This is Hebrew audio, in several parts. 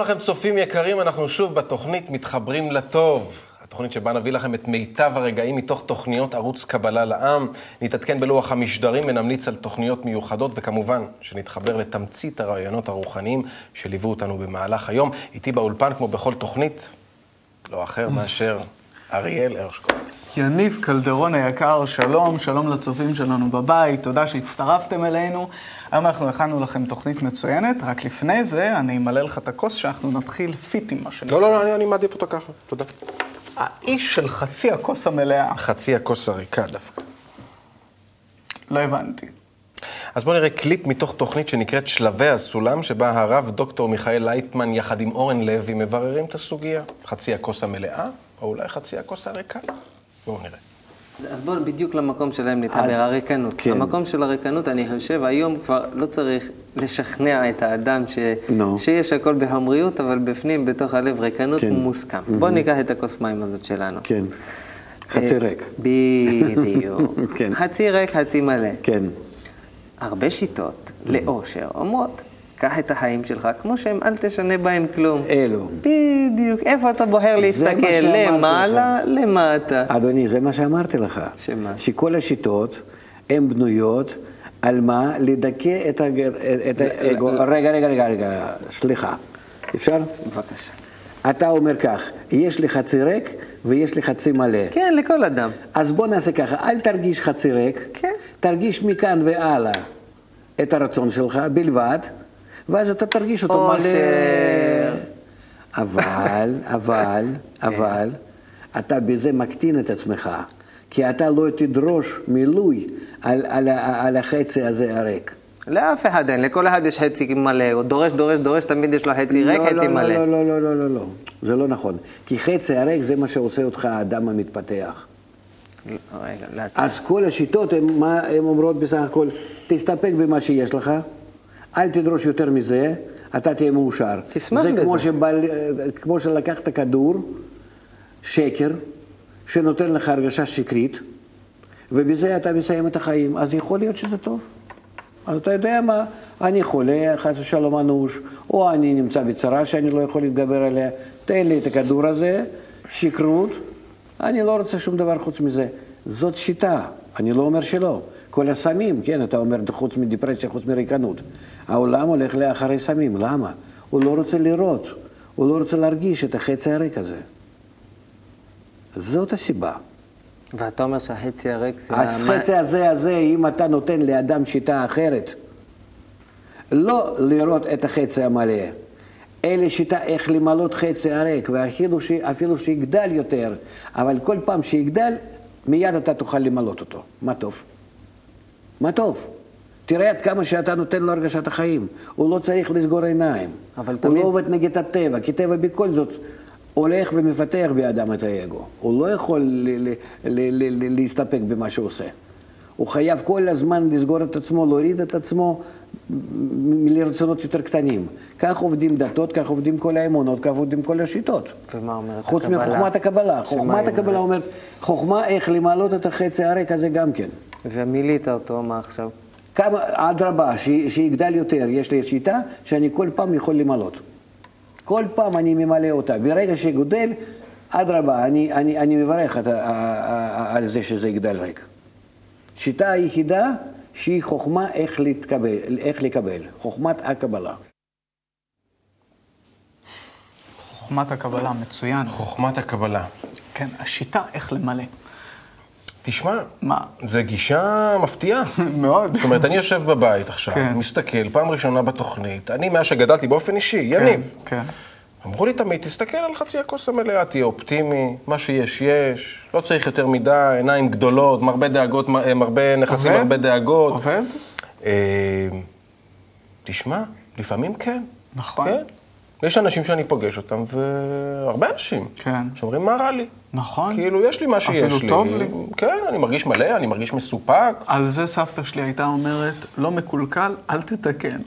לכם, צופים יקרים, אנחנו שוב בתוכנית מתחברים לטוב. התוכנית שבה נביא לכם את מיטב הרגעים מתוך תוכניות ערוץ קבלה לעם. נתעדכן בלוח המשדרים ונמליץ על תוכניות מיוחדות, וכמובן שנתחבר לתמצית הרעיונות הרוחניים שליוו אותנו במהלך היום. איתי באולפן, כמו בכל תוכנית, לא אחר מאשר אריאל הרשקוץ. יניב קלדרון היקר, שלום, שלום לצופים שלנו בבית, תודה שהצטרפתם אלינו. היום אנחנו הכנו לכם תוכנית מצוינת, רק לפני זה אני אמלא לך את הכוס שאנחנו נתחיל פיט עם מה שנקרא. לא, לא, לא, אני, אני מעדיף אותו ככה, תודה. האיש של חצי הכוס המלאה. חצי הכוס הריקה דווקא. לא הבנתי. אז בואו נראה קליפ מתוך תוכנית שנקראת שלבי הסולם, שבה הרב דוקטור מיכאל לייטמן יחד עם אורן לוי מבררים את הסוגיה. חצי הכוס המלאה, או אולי חצי הכוס הריקה. בואו נראה. אז בואו בדיוק למקום שלהם נתחבר, אז- הריקנות. כן. המקום של הריקנות, אני חושב, היום כבר לא צריך לשכנע את האדם ש... נו. שיש הכל בהמריות, אבל בפנים, בתוך הלב, ריקנות כן. מוסכם. בואו ניקח את הכוס מים הזאת שלנו. כן. חצי אה, ריק. בדיוק. כן. חצי ריק, חצי מלא. כן. הרבה שיטות לאושר אומרות, קח את החיים שלך כמו שהם, אל תשנה בהם כלום. אלו. בדיוק. איפה אתה בוחר להסתכל? למעלה, למטה. אדוני, זה מה שאמרתי לך. שמה? שכל השיטות הן בנויות על מה? לדכא את הג- את האגו. רגע, רגע, רגע, רגע, סליחה. אפשר? בבקשה. אתה אומר כך, יש לי חצי ריק ויש לי חצי מלא. כן, לכל אדם. אז בוא נעשה ככה, אל תרגיש חצי ריק, כן. תרגיש מכאן והלאה את הרצון שלך בלבד, ואז אתה תרגיש אותו מלא. אושר. אבל, אבל, אבל, אתה בזה מקטין את עצמך, כי אתה לא תדרוש מילוי על, על, על החצי הזה הריק. לאף אחד אין, לכל אחד יש חצי מלא, הוא דורש, דורש, דורש, תמיד יש לו חצי ריק, לא, חצי לא, מלא. לא, לא, לא, לא, לא, לא, זה לא נכון. כי חצי הריק זה מה שעושה אותך האדם המתפתח. רגע, לאט. אז כל השיטות הן אומרות בסך הכל, תסתפק במה שיש לך, אל תדרוש יותר מזה, אתה תהיה מאושר. תשמח זה בזה. כמו, שבא, כמו שלקחת כדור, שקר, שנותן לך הרגשה שקרית, ובזה אתה מסיים את החיים, אז יכול להיות שזה טוב. אז אתה יודע מה, אני חולה, חס ושלום אנוש, או אני נמצא בצרה שאני לא יכול להתגבר עליה, תן לי את הכדור הזה, שכרות, אני לא רוצה שום דבר חוץ מזה. זאת שיטה, אני לא אומר שלא. כל הסמים, כן, אתה אומר, חוץ מדיפרסיה, חוץ מריקנות. העולם הולך לאחרי סמים, למה? הוא לא רוצה לראות, הוא לא רוצה להרגיש את החצי הריק הזה. זאת הסיבה. ואתה אומר שהחצי הריק זה... אז המה- חצי הזה, הזה, אם אתה נותן לאדם שיטה אחרת, לא לראות את החצי המלא, אלא שיטה איך למלות חצי הריק, ואפילו ש- שיגדל יותר, אבל כל פעם שיגדל, מיד אתה תוכל למלות אותו. מה טוב? מה טוב? תראה עד כמה שאתה נותן לו הרגשת החיים. הוא לא צריך לסגור עיניים. אבל הוא תמיד- לא עובד נגד הטבע, כי טבע בכל זאת הולך ומפתח באדם את האגו. הוא לא יכול ל- ל- ל- ל- ל- להסתפק במה שהוא עושה. הוא חייב כל הזמן לסגור את עצמו, להוריד את עצמו לרצונות יותר קטנים. כך עובדים דתות, כך עובדים כל האמונות, כך עובדים כל השיטות. ומה אומרת חוץ הקבלה? מחוכמת הקבלה. חוכמת הקבלה אומרת, חוכמה איך למלות את החצי הריק הזה גם כן. ומילאת אותו, מה עכשיו? כמה, אדרבה, ש- שיגדל יותר, יש לי שיטה שאני כל פעם יכול למלות. כל פעם אני ממלא אותה. ברגע שגודל, אדרבה, אני, אני, אני מברך את, על זה שזה יגדל ריק. שיטה היחידה שהיא חוכמה איך, להתקבל, איך לקבל, חוכמת הקבלה. חוכמת הקבלה, מצוין. חוכמת הקבלה. כן, השיטה איך למלא. תשמע, מה? זו גישה מפתיעה. מאוד. זאת אומרת, אני יושב בבית עכשיו, כן. מסתכל, פעם ראשונה בתוכנית, אני מאז שגדלתי באופן אישי, יניב. כן. אמרו לי תמיד, תסתכל על חצי הכוס המלאה, תהיה אופטימי, מה שיש, יש, לא צריך יותר מדי, עיניים גדולות, מרבה דאגות, אה, מרבה נכסים, עובד? מרבה דאגות. עובד? אה, תשמע, לפעמים כן. נכון. כן. יש אנשים שאני פוגש אותם, והרבה אנשים, כן. שאומרים, מה רע לי? נכון. כאילו, יש לי מה שיש אפילו לי. טוב לי. כן, אני מרגיש מלא, אני מרגיש מסופק. על זה סבתא שלי הייתה אומרת, לא מקולקל, אל תתקן.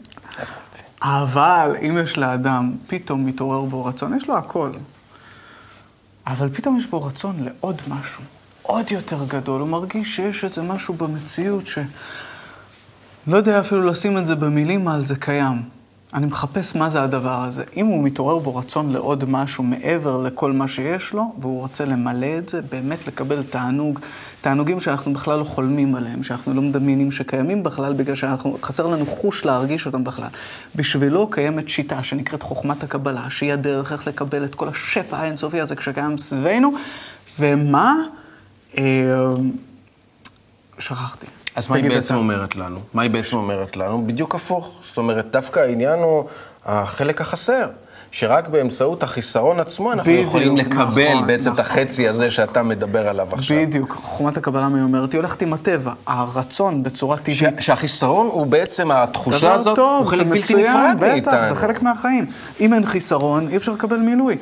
אבל אם יש לאדם, פתאום מתעורר בו רצון, יש לו הכל. אבל פתאום יש בו רצון לעוד משהו, עוד יותר גדול. הוא מרגיש שיש איזה משהו במציאות ש... לא יודע אפילו לשים את זה במילים על זה קיים. אני מחפש מה זה הדבר הזה. אם הוא מתעורר בו רצון לעוד משהו מעבר לכל מה שיש לו, והוא רוצה למלא את זה, באמת לקבל תענוג, תענוגים שאנחנו בכלל לא חולמים עליהם, שאנחנו לא מדמיינים שקיימים בכלל, בגלל שחסר לנו חוש להרגיש אותם בכלל. בשבילו קיימת שיטה שנקראת חוכמת הקבלה, שהיא הדרך איך לקבל את כל השפע האינסופי הזה כשקיים סביבנו, ומה? אה, שכחתי. אז מה היא בעצם אתה. אומרת לנו? מה היא בעצם אומרת לנו? בדיוק הפוך. זאת אומרת, דווקא העניין הוא החלק החסר. שרק באמצעות החיסרון עצמו אנחנו בדיוק, יכולים לקבל נכון, בעצם את נכון. החצי הזה שאתה מדבר עליו עכשיו. בדיוק, חוכמת הקבלה מה אומרת? היא הולכת עם הטבע. הרצון בצורה טבעית. ש- שהחיסרון הוא בעצם, התחושה הזאת, טוב, הוא חלק בלתי נפרד מאיתנו. זה חלק מהחיים. אם אין חיסרון, אי אפשר לקבל מילוי.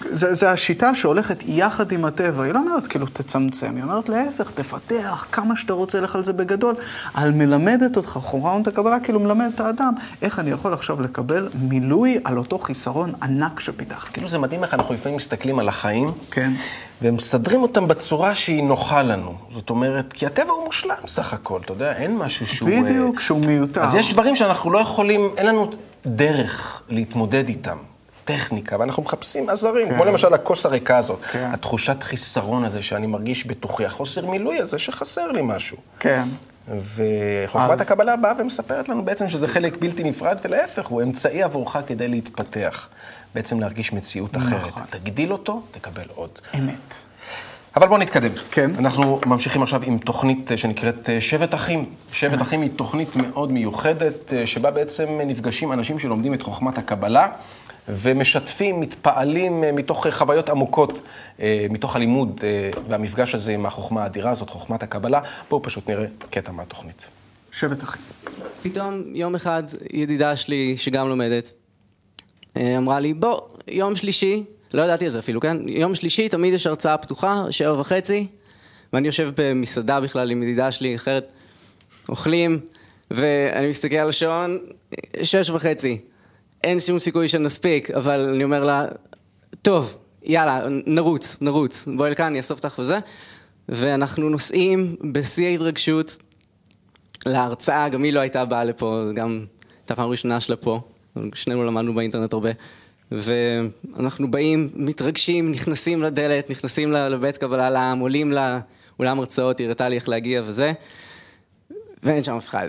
זה, זה השיטה שהולכת יחד עם הטבע. היא לא אומרת כאילו תצמצם, היא אומרת להפך, תפתח כמה שאתה רוצה, לך על זה בגדול. על מלמדת אותך, חוכמת הקבלה כאילו מלמד את האדם, איך אני יכול עכשיו לקבל מילוי על אותו חיסרון ענק שפיתחתי. כאילו זה מדהים איך אנחנו לפעמים מסתכלים על החיים, כן. ומסדרים אותם בצורה שהיא נוחה לנו. זאת אומרת, כי הטבע הוא מושלם סך הכל, אתה יודע, אין משהו שהוא... אה, בדיוק, שהוא מיותר. אז יש דברים שאנחנו לא יכולים, אין לנו דרך להתמודד איתם. טכניקה, ואנחנו מחפשים עזרים, כמו למשל הכוס הריקה הזאת. כן. התחושת חיסרון הזה שאני מרגיש בתוכי, החוסר מילוי הזה שחסר לי משהו. כן. וחוכמת אז- הקבלה באה ומספרת לנו בעצם שזה חלק בלתי נפרד, ולהפך, הוא אמצעי עבורך כדי להתפתח. בעצם להרגיש מציאות אחרת. נכון. תגדיל אותו, תקבל עוד. אמת. אבל בואו נתקדם. כן. אנחנו ממשיכים עכשיו עם תוכנית אה, שנקראת אה, שבט אחים. שבט אחים היא תוכנית מאוד מיוחדת, אה, שבה בעצם נפגשים אנשים שלומדים את חוכמת הקבלה, ומשתפים, מתפעלים מתוך חוויות עמוקות, מתוך הלימוד והמפגש הזה עם החוכמה האדירה הזאת, חוכמת הקבלה. בואו פשוט נראה קטע מהתוכנית. שבט אחים. פתאום יום אחד ידידה שלי, שגם לומדת, אמרה לי, בוא, יום שלישי, לא ידעתי על זה אפילו, כן? יום שלישי תמיד יש הרצאה פתוחה, שבע וחצי, ואני יושב במסעדה בכלל עם ידידה שלי אחרת, אוכלים, ואני מסתכל על השעון, שש וחצי. אין שום סיכוי שנספיק, אבל אני אומר לה, טוב, יאללה, נרוץ, נרוץ, בואי לכאן, אני אאסוף אותך וזה. ואנחנו נוסעים בשיא ההתרגשות להרצאה, גם היא לא הייתה באה לפה, גם הייתה פעם ראשונה שלה פה, שנינו למדנו באינטרנט הרבה. ואנחנו באים, מתרגשים, נכנסים לדלת, נכנסים לבית קבלה לעם, עולים לאולם הרצאות, היא הראתה לי איך להגיע וזה, ואין שם אף אחד.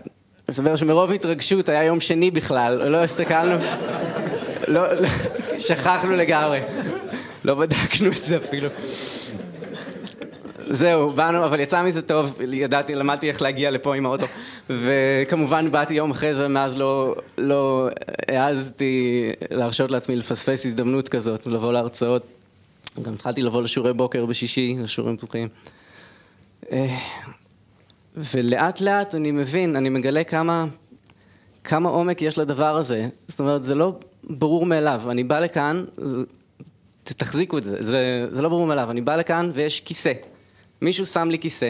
מסתבר שמרוב התרגשות היה יום שני בכלל, לא הסתכלנו, לא, לא, שכחנו לגמרי, לא בדקנו את זה אפילו. זהו, באנו, אבל יצא מזה טוב, ידעתי, למדתי איך להגיע לפה עם האוטו. וכמובן באתי יום אחרי זה, מאז לא, לא העזתי להרשות לעצמי לפספס הזדמנות כזאת, לבוא להרצאות. גם התחלתי לבוא לשיעורי בוקר בשישי, לשיעורים פתוחים. אה, ולאט לאט אני מבין, אני מגלה כמה, כמה עומק יש לדבר הזה. זאת אומרת, זה לא ברור מאליו. אני בא לכאן, תחזיקו את זה, זה, זה לא ברור מאליו. אני בא לכאן ויש כיסא. מישהו שם לי כיסא.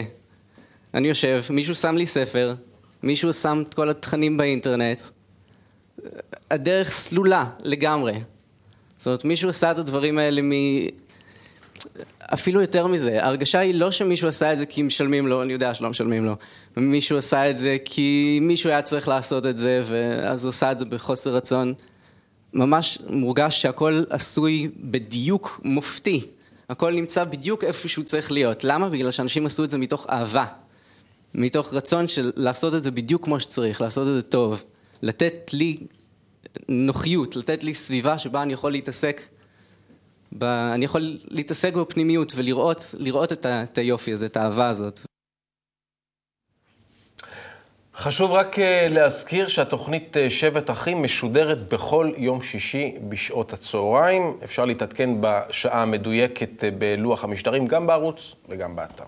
אני יושב, מישהו שם לי ספר, מישהו שם את כל התכנים באינטרנט. הדרך סלולה לגמרי. זאת אומרת, מישהו עשה את הדברים האלה מ... אפילו יותר מזה, ההרגשה היא לא שמישהו עשה את זה כי משלמים לו, אני יודע שלא משלמים לו. מישהו עשה את זה כי מישהו היה צריך לעשות את זה, ואז הוא עשה את זה בחוסר רצון. ממש מורגש שהכל עשוי בדיוק מופתי. הכל נמצא בדיוק איפה שהוא צריך להיות. למה? בגלל שאנשים עשו את זה מתוך אהבה. מתוך רצון של לעשות את זה בדיוק כמו שצריך, לעשות את זה טוב. לתת לי נוחיות, לתת לי סביבה שבה אני יכול להתעסק, ב... אני יכול להתעסק בפנימיות ולראות לראות את, ה... את היופי הזה, את האהבה הזאת. חשוב רק אה, להזכיר שהתוכנית אה, שבט אחים משודרת בכל יום שישי בשעות הצהריים. אפשר להתעדכן בשעה המדויקת אה, בלוח המשדרים, גם בערוץ וגם באתר.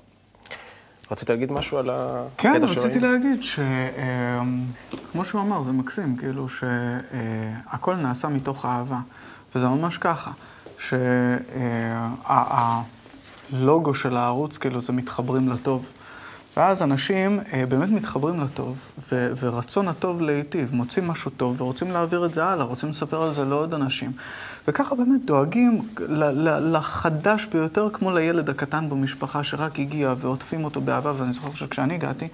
רצית להגיד משהו על הקטע כן, שראינו? רציתי להגיד שכמו שהוא אמר, זה מקסים, כאילו שהכל נעשה מתוך אהבה. וזה ממש ככה, שהלוגו של הערוץ, כאילו, זה מתחברים לטוב. ואז אנשים אה, באמת מתחברים לטוב, ו- ורצון הטוב להיטיב, מוצאים משהו טוב ורוצים להעביר את זה הלאה, רוצים לספר על זה לעוד אנשים. וככה באמת דואגים ל- ל- לחדש ביותר, כמו לילד הקטן במשפחה שרק הגיע ועוטפים אותו באהבה, ואני זוכר שכשאני הגעתי,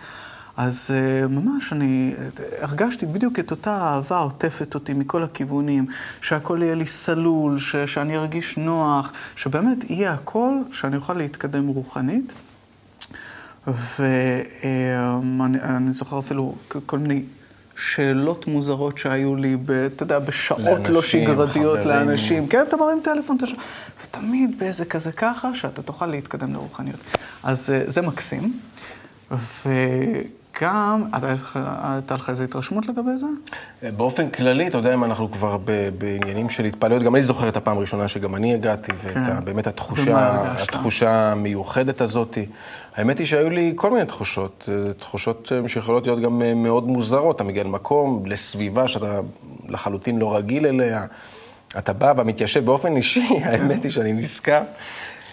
אז uh, ממש אני הרגשתי בדיוק את אותה אהבה עוטפת אותי מכל הכיוונים, שהכל יהיה לי סלול, ש, שאני ארגיש נוח, שבאמת יהיה הכל שאני אוכל להתקדם רוחנית. ואני זוכר אפילו כל מיני שאלות מוזרות שהיו לי, ב, אתה יודע, בשעות לא לאנשים, לא שגרתיות חברים. לאנשים. כן, אתה מרים טלפון, אתה ותמיד באיזה כזה ככה, שאתה תוכל להתקדם לרוחניות. אז אה, זה מקסים. וגם, הייתה לך איזו התרשמות לגבי זה? באופן כללי, אתה יודע, אם אנחנו כבר בעניינים של התפעלויות, גם אני זוכר את הפעם הראשונה שגם אני הגעתי, כן. ובאמת התחושה, התחושה המיוחדת הזאת. האמת היא שהיו לי כל מיני תחושות, אה, תחושות אה, שיכולות להיות גם אה, מאוד מוזרות. אתה מגיע למקום, לסביבה שאתה לחלוטין לא רגיל אליה. אתה בא ומתיישב באופן אישי, האמת היא שאני נזכר.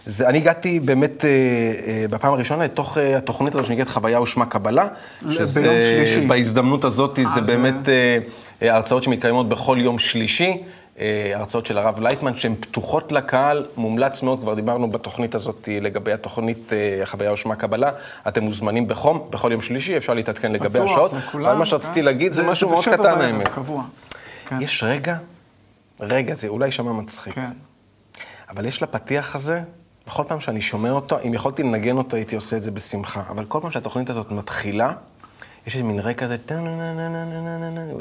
זה, אני הגעתי באמת אה, אה, בפעם הראשונה לתוך אה, התוכנית הזו שנקראת חוויה ושמה קבלה. שזה, ביום שלישי. בהזדמנות הזאת זה באמת אה, הרצאות שמתקיימות בכל יום שלישי. אה, הרצאות של הרב לייטמן, שהן פתוחות לקהל, מומלץ מאוד, כבר דיברנו בתוכנית הזאת לגבי התוכנית אה, חוויה ושמה קבלה. אתם מוזמנים בחום, בכל יום שלישי, אפשר להתעדכן לגבי השעות. לכולם, אבל מה שרציתי כן. להגיד זה, זה משהו מאוד קטן האמת. כן. יש רגע, רגע, זה אולי יישמע מצחיק, כן. אבל יש לפתיח הזה, בכל פעם שאני שומע אותו, אם יכולתי לנגן אותו, הייתי עושה את זה בשמחה. אבל כל פעם שהתוכנית הזאת מתחילה, יש איזה מין רקע כזה,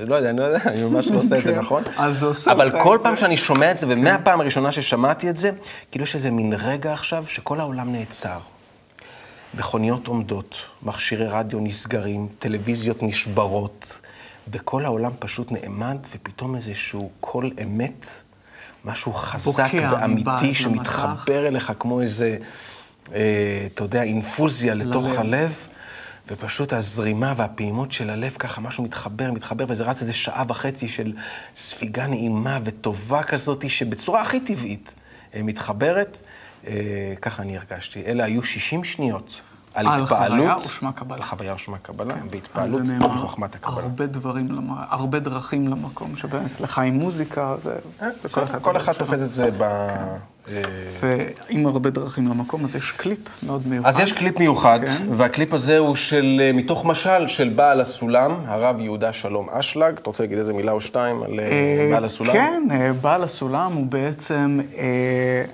לא יודע, אני לא יודע, אני ממש לא עושה את זה, נכון? אז זה עושה אבל כל פעם שאני שומע את זה, ומהפעם הראשונה ששמעתי את זה, כאילו יש איזה מין רגע עכשיו שכל העולם נעצר. מכוניות עומדות, מכשירי רדיו נסגרים, טלוויזיות נשברות, וכל העולם פשוט נעמד, ופתאום איזשהו קול אמת, משהו חזק ואמיתי שמתחבר אליך כמו איזה, אה, אתה יודע, אינפוזיה לתוך הלב. ופשוט הזרימה והפעימות של הלב, ככה משהו מתחבר, מתחבר, וזה רץ איזה שעה וחצי של ספיגה נעימה וטובה כזאת, שבצורה הכי טבעית אה, מתחברת. אה, ככה אני הרגשתי. אלה היו 60 שניות. על התפעלות. על חוויה ושמה קבלה. על חוויה ושמה קבלה, כן. והתפעלות מחוכמת הקבלה. הרבה דברים, הרבה דרכים למקום, שבאמת לך עם מוזיקה, זה... אה, כל אחד תופס את זה ב... ועם הרבה דרכים למקום, אז יש קליפ מאוד מיוחד. אז יש קליפ מיוחד, כן. והקליפ הזה הוא של, אה, מתוך משל של בעל הסולם, הרב יהודה שלום אשלג. אתה רוצה להגיד איזה מילה או שתיים על אה, אה, בעל הסולם? כן, בעל הסולם הוא בעצם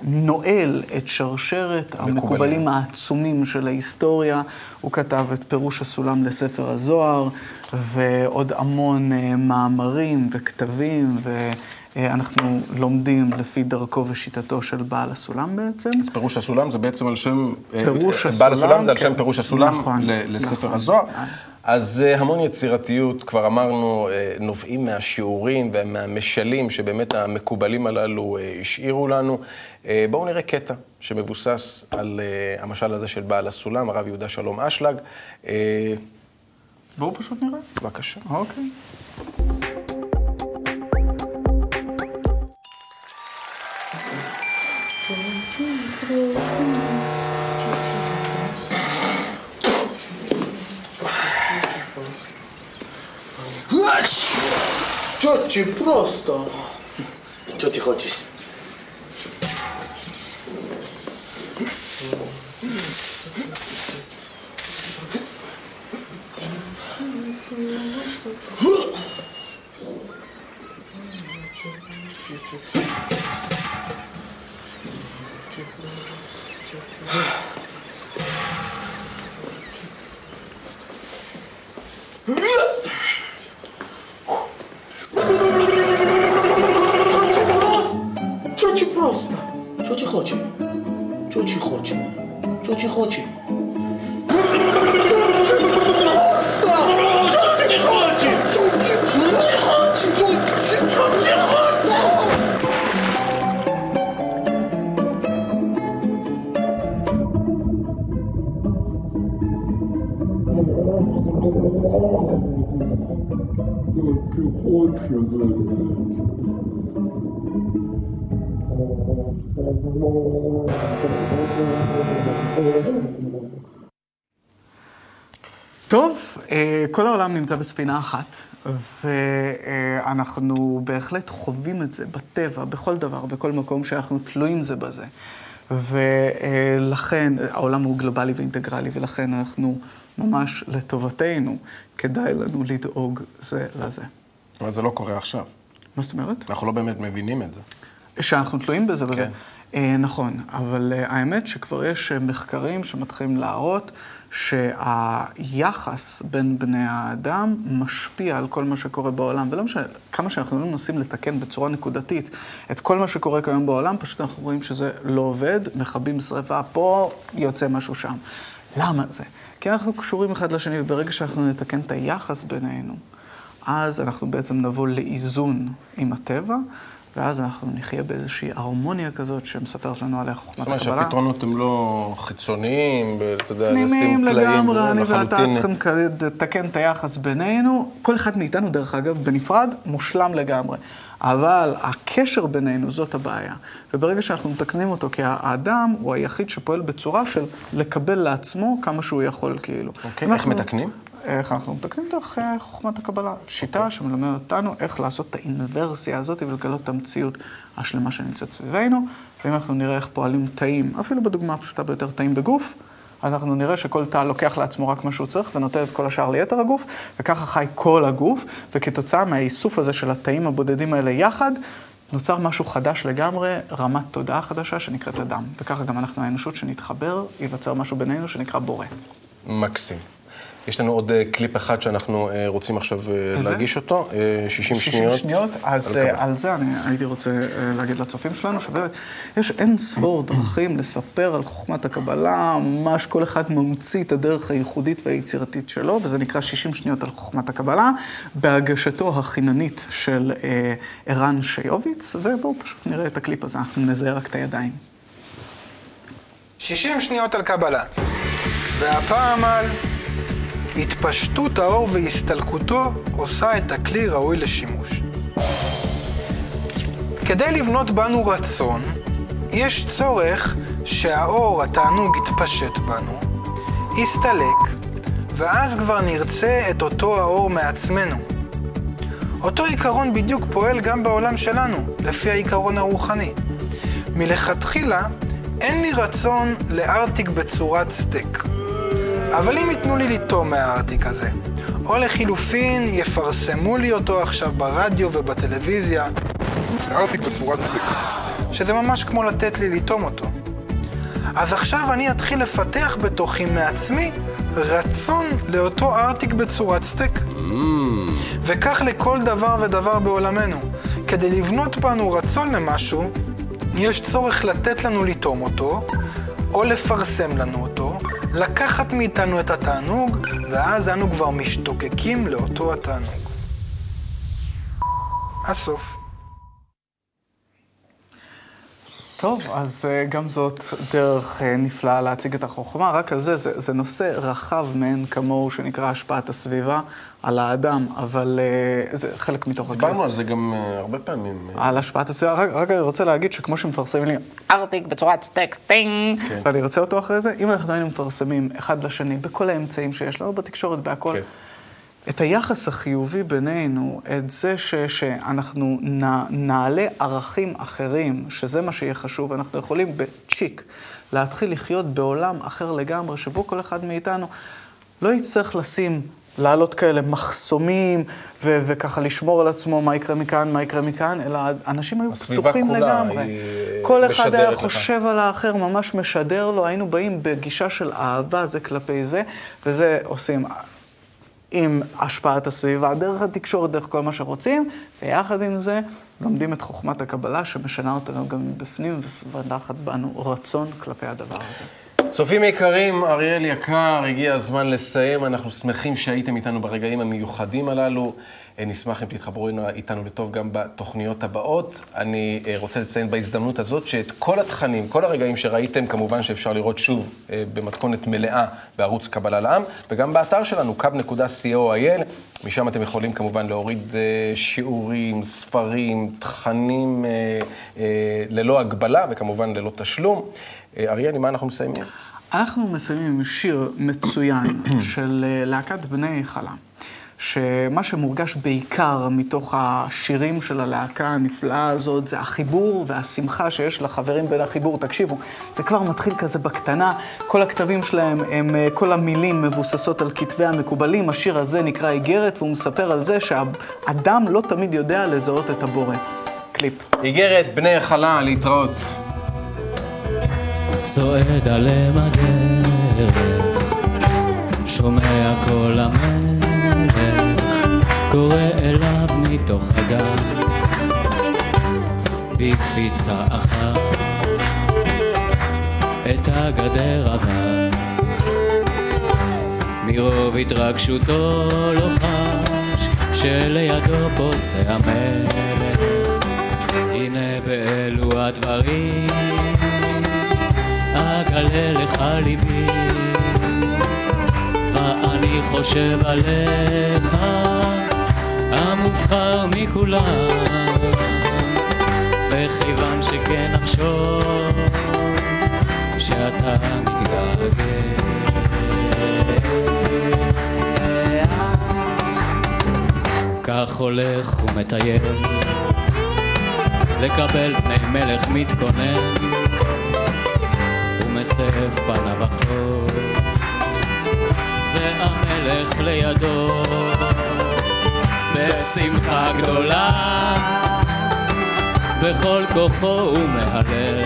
נועל את שרשרת המקובלים העצומים של ההיסטוריה. הוא כתב את פירוש הסולם לספר הזוהר, ועוד המון מאמרים וכתבים. ו... אה, אנחנו לומדים לפי דרכו ושיטתו של בעל הסולם בעצם. אז פירוש הסולם זה בעצם על שם... אה, פירוש הסולם, בעל הסולם זה על שם כן. פירוש הסולם נכון, לספר נכון. הזוהר. אז אה, המון יצירתיות, כבר אמרנו, נובעים מהשיעורים ומהמשלים שבאמת המקובלים הללו השאירו לנו. בואו נראה קטע שמבוסס על המשל הזה של בעל הסולם, הרב יהודה שלום אשלג. בואו פשוט נראה. בבקשה. אוקיי. Cioci, prosto. Co ty Пожалуйста, что ты хочешь? Что ты хочешь? Что ты хочешь? Ты хочешь, טוב, אה, כל העולם נמצא בספינה אחת, ואנחנו בהחלט חווים את זה בטבע, בכל דבר, בכל מקום שאנחנו תלויים זה בזה. ולכן העולם הוא גלובלי ואינטגרלי, ולכן אנחנו ממש לטובתנו, כדאי לנו לדאוג זה לזה. אבל זה לא קורה עכשיו. מה זאת אומרת? אנחנו לא באמת מבינים את זה. שאנחנו תלויים בזה. כן. אה, נכון, אבל אה, האמת שכבר יש אה, מחקרים שמתחילים להראות שהיחס בין בני האדם משפיע על כל מה שקורה בעולם, ולא משנה, כמה שאנחנו לא מנסים לתקן בצורה נקודתית את כל מה שקורה כיום בעולם, פשוט אנחנו רואים שזה לא עובד, מכבים שרפה פה, יוצא משהו שם. למה זה? כי אנחנו קשורים אחד לשני, וברגע שאנחנו נתקן את היחס בינינו, אז אנחנו בעצם נבוא לאיזון עם הטבע, ואז אנחנו נחיה באיזושהי הרמוניה כזאת שמספרת לנו עליה חוכמת זאת אומרת הקבלה. שהפתרונות הם לא חיצוניים, אתה יודע, פנימיים לשים טלאים, לגמרי, אני ואתה צריכים לתקן את היחס בינינו. כל אחד מאיתנו, דרך אגב, בנפרד, מושלם לגמרי. אבל הקשר בינינו, זאת הבעיה. וברגע שאנחנו מתקנים אותו, כי האדם הוא היחיד שפועל בצורה של לקבל לעצמו כמה שהוא יכול, כאילו. אוקיי, אם איך אנחנו- מתקנים? איך אנחנו מתקנים דרך אה, חוכמת הקבלה. שיטה שמלמדת אותנו איך לעשות את האינוורסיה הזאת ולגלות את המציאות השלמה שנמצאת סביבנו. ואם אנחנו נראה איך פועלים תאים, אפילו בדוגמה הפשוטה ביותר, תאים בגוף, אז אנחנו נראה שכל תא לוקח לעצמו רק מה שהוא צריך ונותן את כל השאר ליתר הגוף, וככה חי כל הגוף, וכתוצאה מהאיסוף הזה של התאים הבודדים האלה יחד, נוצר משהו חדש לגמרי, רמת תודעה חדשה שנקראת אדם. וככה גם אנחנו האנושות שנתחבר, ייווצר משהו בינינו שנקרא בורא. מקסים. יש לנו עוד אה, קליפ אחד שאנחנו אה, רוצים עכשיו אה, איזה? להגיש אותו, אה, 60 60 שניות. שניות. אז על אה. על זה אני הייתי רוצה אה, להגיד לצופים שלנו, שבאמת יש אין ספור דרכים לספר על חוכמת הקבלה, ממש כל אחד ממציא את הדרך הייחודית והיצירתית שלו, וזה נקרא 60 שניות על חוכמת הקבלה, בהגשתו החיננית של אה, ערן שיוביץ, ובואו פשוט נראה את הקליפ הזה, אנחנו נזהה רק את הידיים. 60 שניות על קבלה. והפעם על התפשטות האור והסתלקותו עושה את הכלי ראוי לשימוש. כדי לבנות בנו רצון, יש צורך שהאור, התענוג, יתפשט בנו, יסתלק, ואז כבר נרצה את אותו האור מעצמנו. אותו עיקרון בדיוק פועל גם בעולם שלנו, לפי העיקרון הרוחני. מלכתחילה, אין לי רצון לארטיק בצורת סטייק. אבל אם ייתנו לי לטעום מהארטיק הזה, או לחילופין יפרסמו לי אותו עכשיו ברדיו ובטלוויזיה, ארטיק בצורת סטייק. שזה ממש כמו לתת לי לטעום אותו. אז עכשיו אני אתחיל לפתח בתוכי מעצמי רצון לאותו ארטיק בצורת סטייק. וכך לכל דבר ודבר בעולמנו. כדי לבנות בנו רצון למשהו, יש צורך לתת לנו לטעום אותו, או לפרסם לנו אותו, לקחת מאיתנו את התענוג, ואז אנו כבר משתוקקים לאותו התענוג. הסוף. טוב, אז אה, גם זאת דרך אה, נפלאה להציג את החוכמה, רק על זה, זה, זה נושא רחב מאין כמוהו שנקרא השפעת הסביבה על האדם, אבל אה, זה חלק מתוך הקו. דיברנו על זה גם הרבה פעמים. על השפעת הסביבה, רק, רק אני רוצה להגיד שכמו שמפרסמים לי ארטיק בצורת סטייק, טינג, כן. ואני ארצה אותו אחרי זה, אם אנחנו היינו מפרסמים אחד לשני בכל האמצעים שיש לנו, בתקשורת, בהכל, כן. את היחס החיובי בינינו, את זה ש, שאנחנו נ, נעלה ערכים אחרים, שזה מה שיהיה חשוב, אנחנו יכולים בצ'יק להתחיל לחיות בעולם אחר לגמרי, שבו כל אחד מאיתנו לא יצטרך לשים, לעלות כאלה מחסומים, ו- וככה לשמור על עצמו מה יקרה מכאן, מה יקרה מכאן, אלא אנשים היו פתוחים לגמרי. היא כל אחד היה לך. חושב על האחר, ממש משדר לו, היינו באים בגישה של אהבה זה כלפי זה, וזה עושים עם השפעת הסביבה, דרך התקשורת, דרך כל מה שרוצים, ויחד עם זה לומדים את חוכמת הקבלה שמשנה אותנו גם מבפנים ומפתחת בנו רצון כלפי הדבר הזה. צופים יקרים, אריאל יקר, הגיע הזמן לסיים. אנחנו שמחים שהייתם איתנו ברגעים המיוחדים הללו. אה, נשמח אם תתחברו איתנו לטוב גם בתוכניות הבאות. אני אה, רוצה לציין בהזדמנות הזאת שאת כל התכנים, כל הרגעים שראיתם, כמובן שאפשר לראות שוב אה, במתכונת מלאה בערוץ קבלה לעם, וגם באתר שלנו, kub.co.il. משם אתם יכולים כמובן להוריד שיעורים, ספרים, תכנים ללא הגבלה וכמובן ללא תשלום. אריאל, עם מה אנחנו מסיימים? אנחנו מסיימים עם שיר מצוין של להקת בני חלה, שמה שמורגש בעיקר מתוך השירים של הלהקה הנפלאה הזאת, זה החיבור והשמחה שיש לחברים בין החיבור. תקשיבו, זה כבר מתחיל כזה בקטנה, כל הכתבים שלהם, הם, אה, כל המילים מבוססות על כתבי המקובלים. השיר הזה נקרא איגרת, והוא מספר על זה שהאדם לא תמיד יודע לזהות את הבורא. קליפ. איגרת, בני החלה, להתראות. צועד עליהם הדרך, שומע קול המלך, קורא אליו מתוך הגן, בקפיצה אחת, את הגדר עבר, מרוב התרגשותו לא חש, שלידו פוסע המלך, הנה באלו הדברים. אגלה לך ליבי, ואני חושב עליך, המובחר מכולם, וכיוון שכן אחשוב שאתה מתגעגע. כך הולך ומטייל, לקבל פני מלך מתכונן. ומסב פניו החור, והמלך לידו, בשמחה גדולה, בכל כוחו הוא מהלל.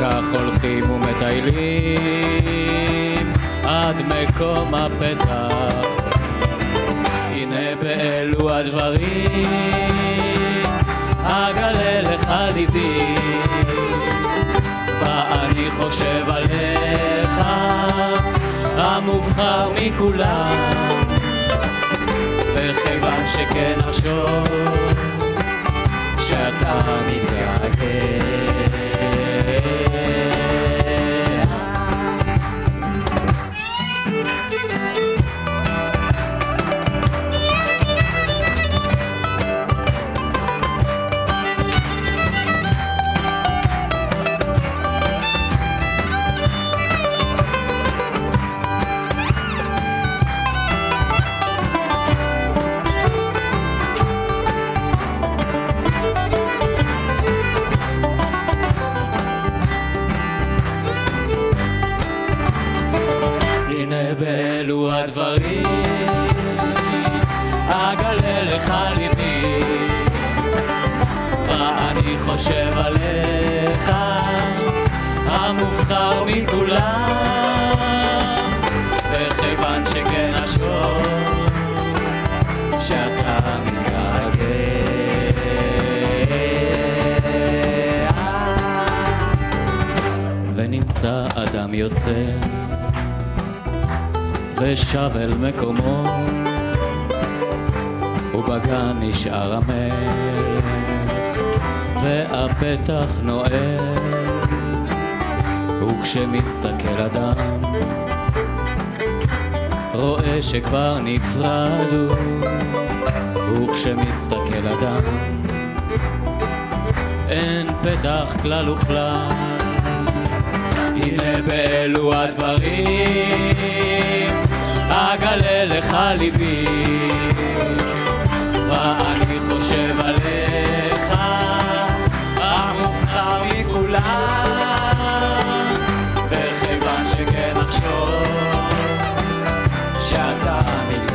כך הולכים ומטיילים עד מקום הפתח. הנה באלו הדברים, אגלה לך ליבי. ואני חושב עליך, המובחר מכולם, שכן אחשוב שאתה מתגעגע. חושב עליך, המובחר מכולם, וכיוון שכן אשוב, שאתה מתגעגע. ונמצא אדם יוצא ושב אל מקומו, ובגן נשאר המלך, והפתח נועל, וכשמסתכל אדם, רואה שכבר נפרדו, וכשמסתכל אדם, אין פתח כלל וכלל. הנה באלו הדברים, אגלה לך ליבי, ואני חושב כולם וכיוון שכן נחשוב שאתה מתקדם